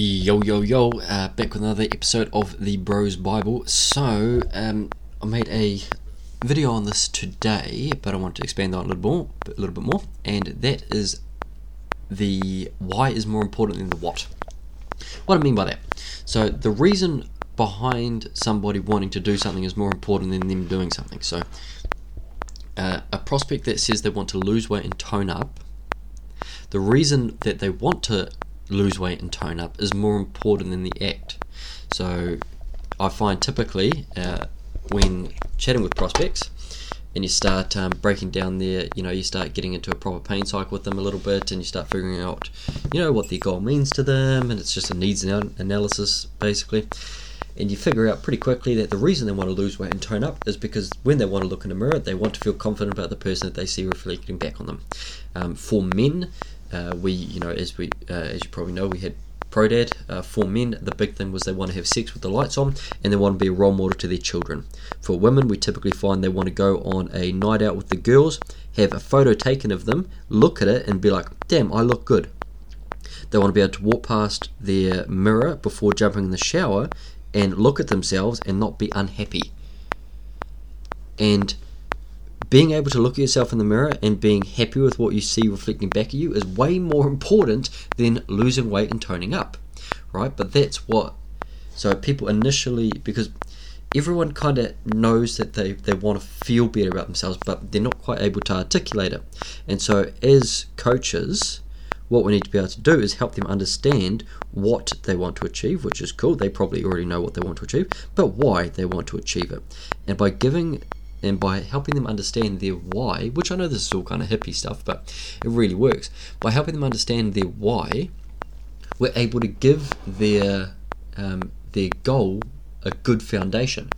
Yo, yo, yo, uh, back with another episode of the Bros Bible. So, um, I made a video on this today, but I want to expand on it a little more, a little bit more, and that is the why is more important than the what. What I mean by that. So, the reason behind somebody wanting to do something is more important than them doing something. So, uh, a prospect that says they want to lose weight and tone up, the reason that they want to lose weight and tone up is more important than the act. So I find typically uh, when chatting with prospects and you start um, breaking down their, you know, you start getting into a proper pain cycle with them a little bit and you start figuring out, you know, what their goal means to them and it's just a needs analysis basically. And you figure out pretty quickly that the reason they want to lose weight and tone up is because when they want to look in a mirror, they want to feel confident about the person that they see reflecting back on them. Um, for men, uh, we, you know, as we, uh, as you probably know, we had Prodad. Uh, for men, the big thing was they want to have sex with the lights on, and they want to be a role model to their children. For women, we typically find they want to go on a night out with the girls, have a photo taken of them, look at it, and be like, "Damn, I look good." They want to be able to walk past their mirror before jumping in the shower and look at themselves and not be unhappy. And being able to look at yourself in the mirror and being happy with what you see reflecting back at you is way more important than losing weight and toning up, right? But that's what. So people initially, because everyone kind of knows that they, they want to feel better about themselves, but they're not quite able to articulate it. And so, as coaches, what we need to be able to do is help them understand what they want to achieve, which is cool. They probably already know what they want to achieve, but why they want to achieve it. And by giving and by helping them understand their why, which I know this is all kind of hippie stuff, but it really works. By helping them understand their why, we're able to give their um, their goal a good foundation.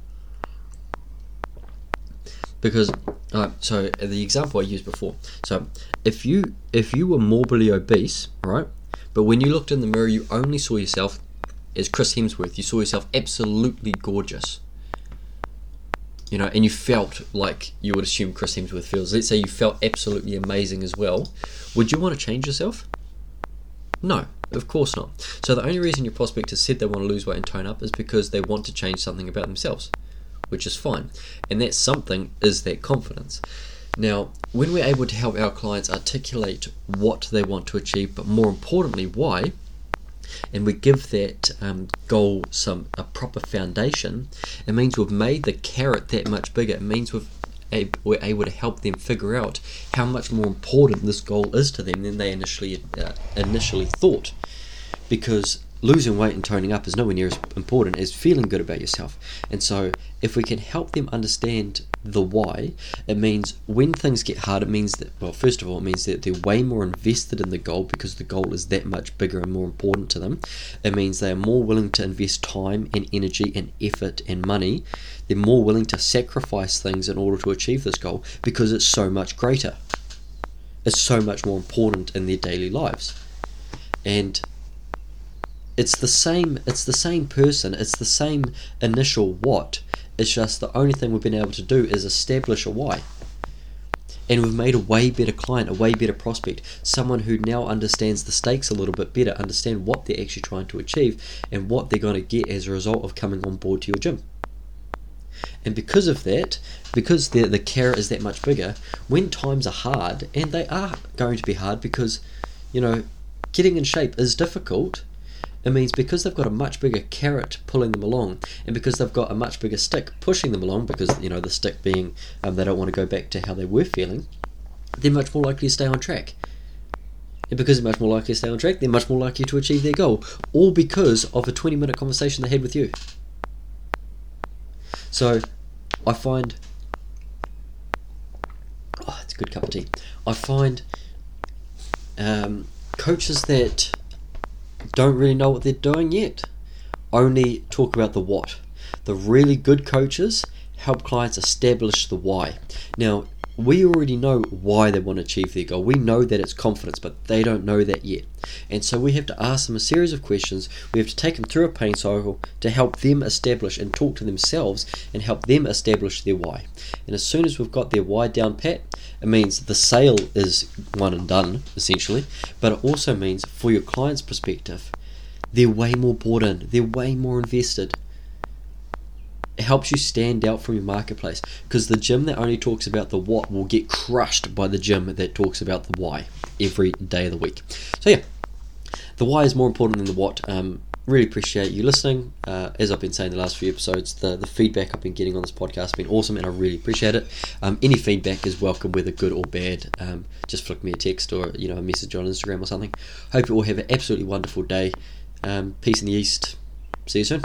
Because, uh, so the example I used before. So if you if you were morbidly obese, right, but when you looked in the mirror, you only saw yourself as Chris Hemsworth. You saw yourself absolutely gorgeous you know, and you felt like you would assume Chris Hemsworth feels. Let's say you felt absolutely amazing as well. Would you want to change yourself? No, of course not. So the only reason your prospect has said they want to lose weight and tone up is because they want to change something about themselves, which is fine. And that something is that confidence. Now, when we're able to help our clients articulate what they want to achieve, but more importantly, why, and we give that um, goal some a proper foundation, it means we've made the carrot that much bigger. It means we've we're able to help them figure out how much more important this goal is to them than they initially uh, initially thought, because losing weight and toning up is nowhere near as important as feeling good about yourself. And so, if we can help them understand the why, it means when things get hard, it means that, well, first of all, it means that they're way more invested in the goal because the goal is that much bigger and more important to them. It means they are more willing to invest time and energy and effort and money. They're more willing to sacrifice things in order to achieve this goal because it's so much greater. It's so much more important in their daily lives. And it's the same it's the same person it's the same initial what it's just the only thing we've been able to do is establish a why. And we've made a way better client a way better prospect someone who now understands the stakes a little bit better understand what they're actually trying to achieve and what they're going to get as a result of coming on board to your gym. And because of that, because the the care is that much bigger, when times are hard, and they are going to be hard because, you know, getting in shape is difficult, it means because they've got a much bigger carrot pulling them along, and because they've got a much bigger stick pushing them along, because you know the stick being um, they don't want to go back to how they were feeling, they're much more likely to stay on track. And because they're much more likely to stay on track, they're much more likely to achieve their goal, all because of a 20 minute conversation they had with you. So, I find. Oh, it's a good cup of tea. I find um, coaches that don't really know what they're doing yet. Only talk about the what. The really good coaches help clients establish the why. Now, we already know why they want to achieve their goal. We know that it's confidence, but they don't know that yet. And so we have to ask them a series of questions. We have to take them through a pain cycle to help them establish and talk to themselves and help them establish their why. And as soon as we've got their why down pat, it means the sale is one and done, essentially, but it also means, for your client's perspective, they're way more bought in, they're way more invested. It helps you stand out from your marketplace because the gym that only talks about the what will get crushed by the gym that talks about the why every day of the week. So, yeah, the why is more important than the what. Um, really appreciate you listening. Uh, as I've been saying the last few episodes, the, the feedback I've been getting on this podcast has been awesome and I really appreciate it. Um, any feedback is welcome, whether good or bad. Um, just flick me a text or you know a message on Instagram or something. Hope you all have an absolutely wonderful day. Um, peace in the East. See you soon.